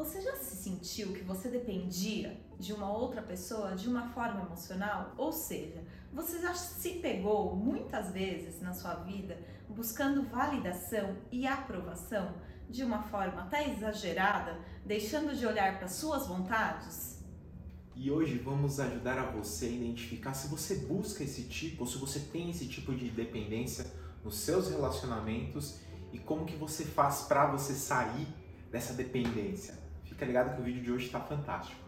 Você já se sentiu que você dependia de uma outra pessoa de uma forma emocional? Ou seja, você já se pegou muitas vezes na sua vida buscando validação e aprovação de uma forma até exagerada, deixando de olhar para suas vontades? E hoje vamos ajudar a você a identificar se você busca esse tipo ou se você tem esse tipo de dependência nos seus relacionamentos e como que você faz para você sair dessa dependência. Fica ligado que o vídeo de hoje está fantástico.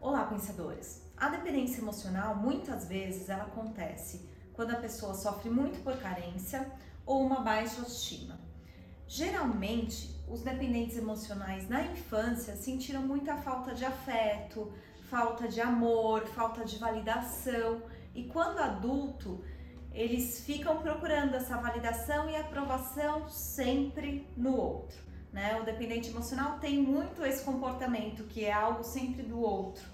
Olá, pensadores. A dependência emocional muitas vezes ela acontece quando a pessoa sofre muito por carência ou uma baixa autoestima. Geralmente, os dependentes emocionais na infância sentiram muita falta de afeto, falta de amor, falta de validação, e quando adulto, eles ficam procurando essa validação e aprovação sempre no outro. Né? O dependente emocional tem muito esse comportamento que é algo sempre do outro,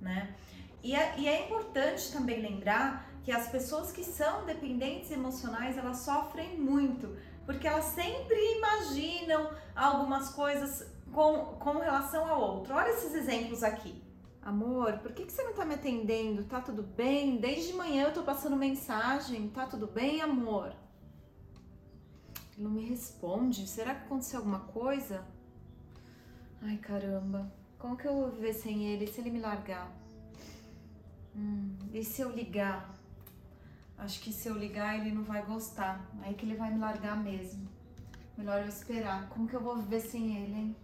né? E é, e é importante também lembrar que as pessoas que são dependentes emocionais elas sofrem muito porque elas sempre imaginam algumas coisas com, com relação ao outro. Olha esses exemplos aqui. Amor, por que, que você não tá me atendendo? Tá tudo bem? Desde manhã eu tô passando mensagem. Tá tudo bem, amor? Ele não me responde. Será que aconteceu alguma coisa? Ai, caramba. Como que eu vou viver sem ele se ele me largar? Hum, e se eu ligar? Acho que se eu ligar ele não vai gostar. Aí que ele vai me largar mesmo. Melhor eu esperar. Como que eu vou viver sem ele, hein?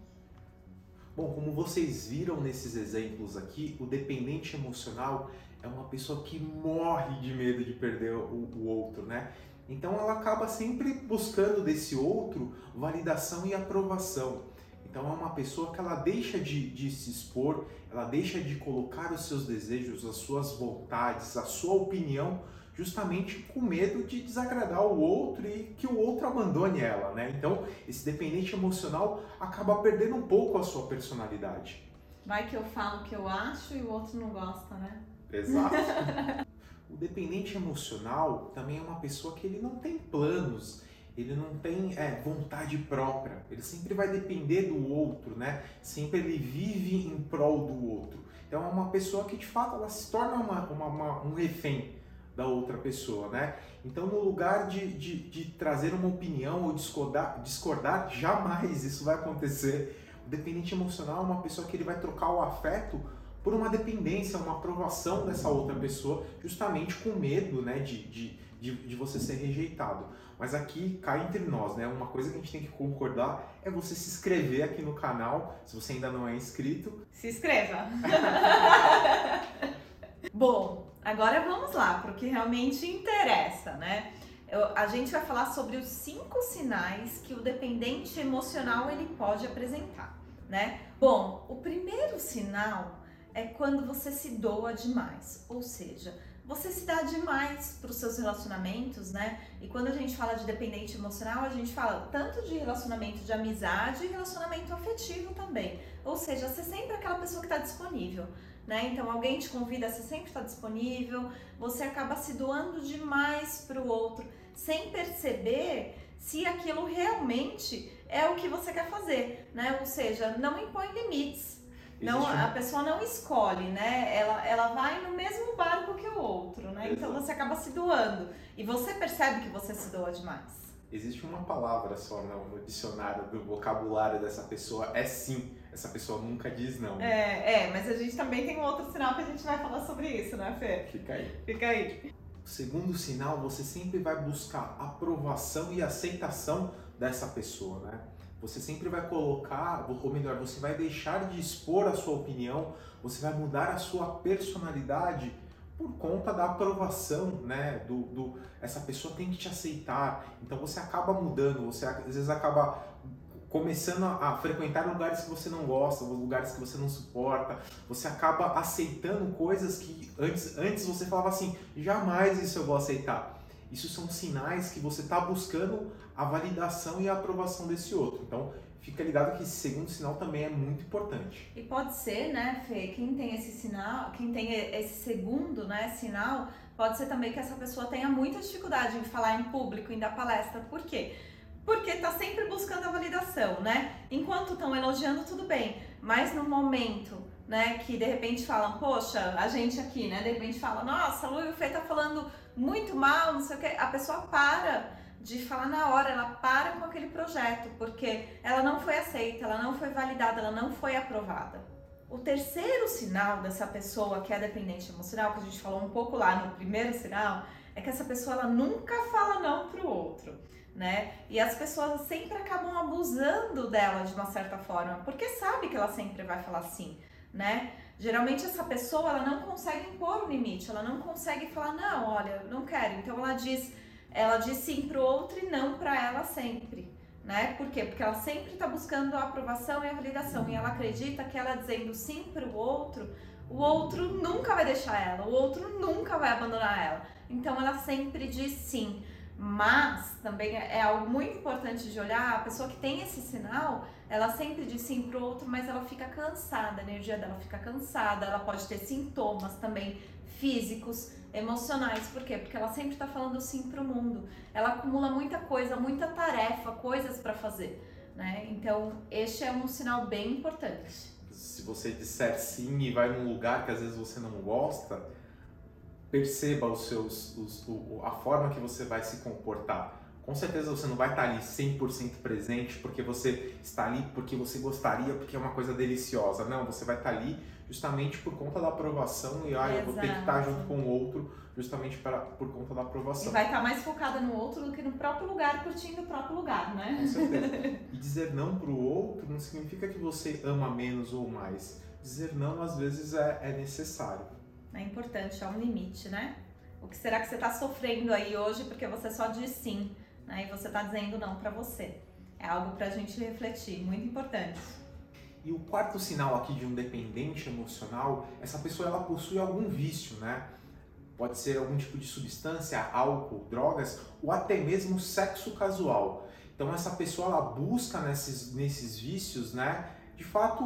Bom, como vocês viram nesses exemplos aqui, o dependente emocional é uma pessoa que morre de medo de perder o, o outro, né? Então ela acaba sempre buscando desse outro validação e aprovação. Então é uma pessoa que ela deixa de, de, se expor, ela deixa de colocar os seus desejos, as suas vontades, a sua opinião justamente com medo de desagradar o outro e que o outro abandone ela, né? Então, esse dependente emocional acaba perdendo um pouco a sua personalidade. Vai que eu falo o que eu acho e o outro não gosta, né? Exato. o dependente emocional também é uma pessoa que ele não tem planos, ele não tem é, vontade própria, ele sempre vai depender do outro, né? Sempre ele vive em prol do outro. Então é uma pessoa que de fato ela se torna uma, uma, uma um refém da outra pessoa, né? Então, no lugar de, de, de trazer uma opinião ou discordar, discordar, jamais isso vai acontecer. O dependente emocional é uma pessoa que ele vai trocar o afeto por uma dependência, uma aprovação dessa outra pessoa, justamente com medo, né, de, de, de, de você ser rejeitado. Mas aqui, cá entre nós, né, uma coisa que a gente tem que concordar é você se inscrever aqui no canal, se você ainda não é inscrito. Se inscreva! Bom, agora vamos lá para o que realmente interessa, né? Eu, a gente vai falar sobre os cinco sinais que o dependente emocional ele pode apresentar, né? Bom, o primeiro sinal é quando você se doa demais, ou seja, você se dá demais para os seus relacionamentos, né? E quando a gente fala de dependente emocional, a gente fala tanto de relacionamento de amizade e relacionamento afetivo também. Ou seja, você é sempre aquela pessoa que está disponível né? Então alguém te convida, você sempre está disponível, você acaba se doando demais para o outro, sem perceber se aquilo realmente é o que você quer fazer, né? Ou seja, não impõe limites. Não, a pessoa não escolhe, né? Ela, ela vai no mesmo barco que o outro, né? Então você acaba se doando. E você percebe que você se doa demais existe uma palavra só no, no, dicionário do vocabulário dessa pessoa, é sim. Essa pessoa nunca diz não. É, é, mas a gente também tem um outro sinal que a gente vai falar sobre isso, né, Fê? Fica aí. Fica aí. O segundo sinal, você sempre vai buscar aprovação e aceitação dessa pessoa, né? Você sempre vai colocar, ou melhor, você vai deixar de expor a sua opinião, você vai mudar a sua personalidade por conta da aprovação, né? Do, do, essa pessoa tem que te aceitar. Então você acaba mudando, você às vezes acaba começando a, frequentar lugares que você não gosta, lugares que você não suporta. Você acaba aceitando coisas que antes, antes você falava assim, jamais isso eu vou aceitar. Isso são sinais que você está buscando a validação e a aprovação desse outro. Então, fica ligado que esse segundo sinal também é muito importante. E pode ser, né, Fê, quem tem esse sinal, quem tem esse segundo, né, sinal, Pode ser também que essa pessoa tenha muita dificuldade em falar em público, em dar palestra. Por quê? Porque tá sempre buscando a validação, né? Enquanto estão elogiando, tudo bem. Mas no momento, né, que de repente falam, poxa, a gente aqui, né, de repente fala, nossa, Lu e o Fê tá falando muito mal, não sei o quê. A pessoa para de falar na hora, ela para com aquele projeto, porque ela não foi aceita, ela não foi validada, ela não foi aprovada. O terceiro sinal dessa pessoa que é dependente emocional, que a gente falou um pouco lá no primeiro sinal, é que essa pessoa ela nunca fala não pro outro, né? E as pessoas sempre acabam abusando dela de uma certa forma, porque sabe que ela sempre vai falar sim, né? Geralmente essa pessoa ela não consegue impor um limite, ela não consegue falar não, olha, não quero. Então ela diz ela diz sim para o outro e não para ela sempre. Né? Por quê? Porque ela sempre está buscando a aprovação e a validação. E ela acredita que ela dizendo sim para o outro, o outro nunca vai deixar ela, o outro nunca vai abandonar ela. Então ela sempre diz sim. Mas também é algo muito importante de olhar, a pessoa que tem esse sinal, ela sempre diz sim pro outro, mas ela fica cansada, a energia dela fica cansada, ela pode ter sintomas também físicos, emocionais. Por quê? Porque ela sempre está falando sim para o mundo. Ela acumula muita coisa, muita tarefa, coisas para fazer. Né? Então, este é um sinal bem importante. Se você disser sim e vai num lugar que às vezes você não gosta, perceba os seus, os, a forma que você vai se comportar. Com certeza você não vai estar ali 100% presente porque você está ali porque você gostaria, porque é uma coisa deliciosa. Não, você vai estar ali justamente por conta da aprovação e ah, eu vou ter que estar junto com o outro justamente para, por conta da aprovação. E vai estar mais focada no outro do que no próprio lugar, curtindo o próprio lugar, né? Com certeza. E dizer não para o outro não significa que você ama menos ou mais. Dizer não às vezes é, é necessário. É importante, é um limite, né? O que será que você está sofrendo aí hoje porque você só diz sim, né? E você está dizendo não para você. É algo para a gente refletir, muito importante. E o quarto sinal aqui de um dependente emocional, essa pessoa ela possui algum vício, né? Pode ser algum tipo de substância, álcool, drogas ou até mesmo sexo casual. Então essa pessoa ela busca nesses, nesses vícios, né? De fato,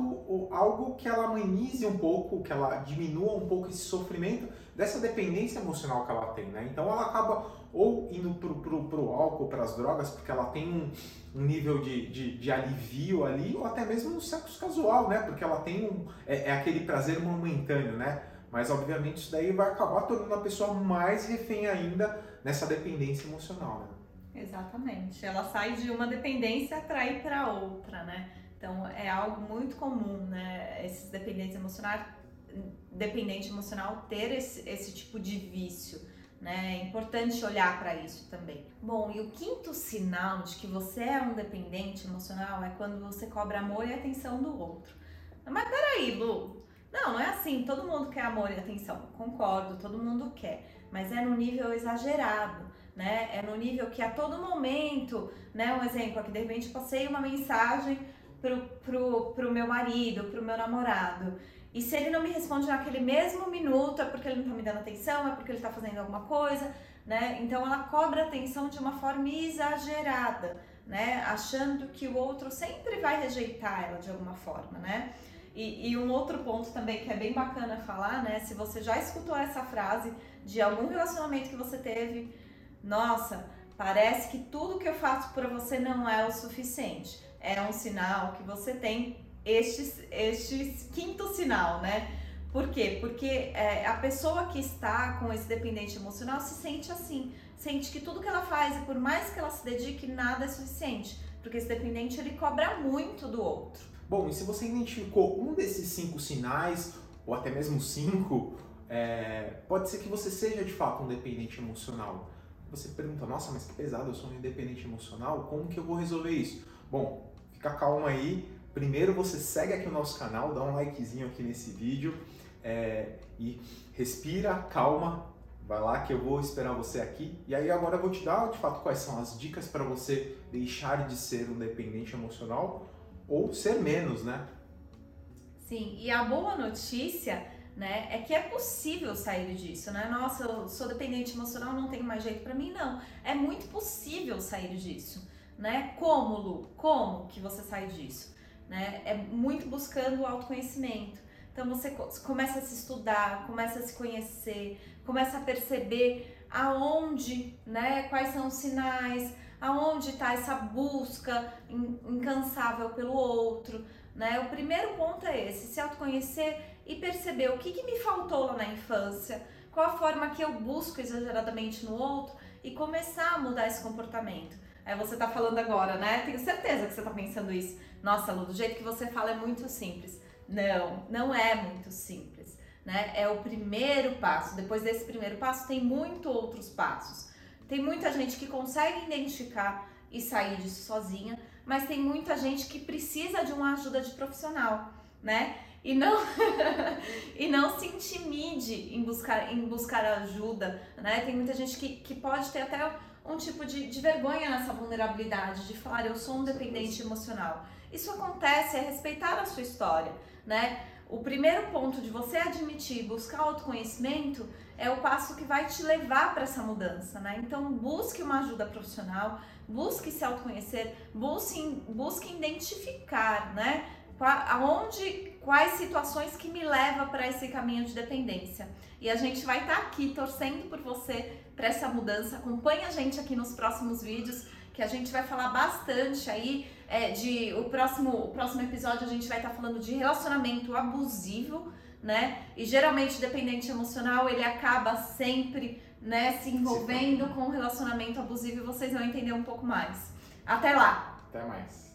algo que ela amenize um pouco, que ela diminua um pouco esse sofrimento dessa dependência emocional que ela tem, né? Então ela acaba ou indo pro, pro, pro álcool, para as drogas, porque ela tem um, um nível de, de, de, alivio ali, ou até mesmo no sexo casual, né? Porque ela tem um. É, é, aquele prazer momentâneo, né? Mas obviamente isso daí vai acabar tornando a pessoa mais refém ainda nessa dependência emocional, né? Exatamente. Ela sai de uma dependência para ir para outra, né? Então é algo muito comum, né? Esses dependentes emocionais, dependente emocional ter esse, esse tipo de vício né? É importante olhar para isso também. Bom, e o quinto sinal de que você é um dependente emocional é quando você cobra amor e atenção do outro. Mas peraí, Lu. Não, não é assim. Todo mundo quer amor e atenção. Concordo, todo mundo quer. Mas é no nível exagerado, né? É no nível que a todo momento, né? Um exemplo aqui, de repente passei uma mensagem pro, pro, pro meu marido, pro meu namorado. E se ele não me responde naquele mesmo minuto, é porque ele não está me dando atenção, é porque ele está fazendo alguma coisa, né? Então ela cobra atenção de uma forma exagerada, né? Achando que o outro sempre vai rejeitar ela de alguma forma, né? E, e, um outro ponto também que é bem bacana falar, né? Se você já escutou essa frase de algum relacionamento que você teve, nossa, parece que tudo que eu faço por você não é o suficiente. É um sinal que você tem este, este quinto sinal, né? Por quê? Porque é, a pessoa que está com esse dependente emocional se sente assim, sente que tudo que ela faz e por mais que ela se dedique, nada é suficiente, porque esse dependente ele cobra muito do outro. Bom, e se você identificou um desses cinco sinais, ou até mesmo cinco, é, pode ser que você seja de fato um dependente emocional. Você pergunta, nossa, mas que pesado, eu sou um independente emocional, como que eu vou resolver isso? Bom, fica calma aí, Primeiro você segue aqui o nosso canal, dá um likezinho aqui nesse vídeo é, e respira, calma, vai lá que eu vou esperar você aqui. E aí agora eu vou te dar de fato quais são as dicas para você deixar de ser um dependente emocional ou ser menos, né? Sim, e a boa notícia né, é que é possível sair disso, né? Nossa, eu sou dependente emocional, não tem mais jeito para mim, não. É muito possível sair disso, né? Como, Lu? Como que você sai disso? né? É muito buscando o autoconhecimento. Então você começa a se estudar, começa a se conhecer, começa a perceber aonde, né, quais são os sinais, aonde está essa busca incansável pelo outro, né? O primeiro ponto é esse, se autoconhecer e perceber o que, que me faltou lá na infância, qual a forma que eu busco exageradamente no outro e começar a mudar esse comportamento. Aí você tá falando agora, né? Tenho certeza que você tá pensando isso. Nossa, Lu, do jeito que você fala é muito simples. Não, não é muito simples, né? É o primeiro passo. Depois desse primeiro passo tem muito outros passos. Tem muita gente que consegue identificar e sair disso sozinha, mas tem muita gente que precisa de uma ajuda de profissional, né? E não e não se intimide em buscar em buscar ajuda, né? Tem muita gente que, que pode ter até um tipo de, de vergonha nessa vulnerabilidade, de falar eu sou um dependente emocional. Isso acontece, é respeitar a sua história, né? O primeiro ponto de você admitir, buscar autoconhecimento, é o passo que vai te levar para essa mudança, né? Então, busque uma ajuda profissional, busque se autoconhecer, busque, busque identificar, né? Aonde, quais situações que me levam para esse caminho de dependência. E a gente vai estar tá aqui torcendo por você para essa mudança. Acompanhe a gente aqui nos próximos vídeos, que a gente vai falar bastante aí é, de o próximo, o próximo episódio a gente vai estar tá falando de relacionamento abusivo, né? E geralmente dependente emocional ele acaba sempre, né, se envolvendo com um relacionamento abusivo e vocês vão entender um pouco mais. Até lá. Até mais.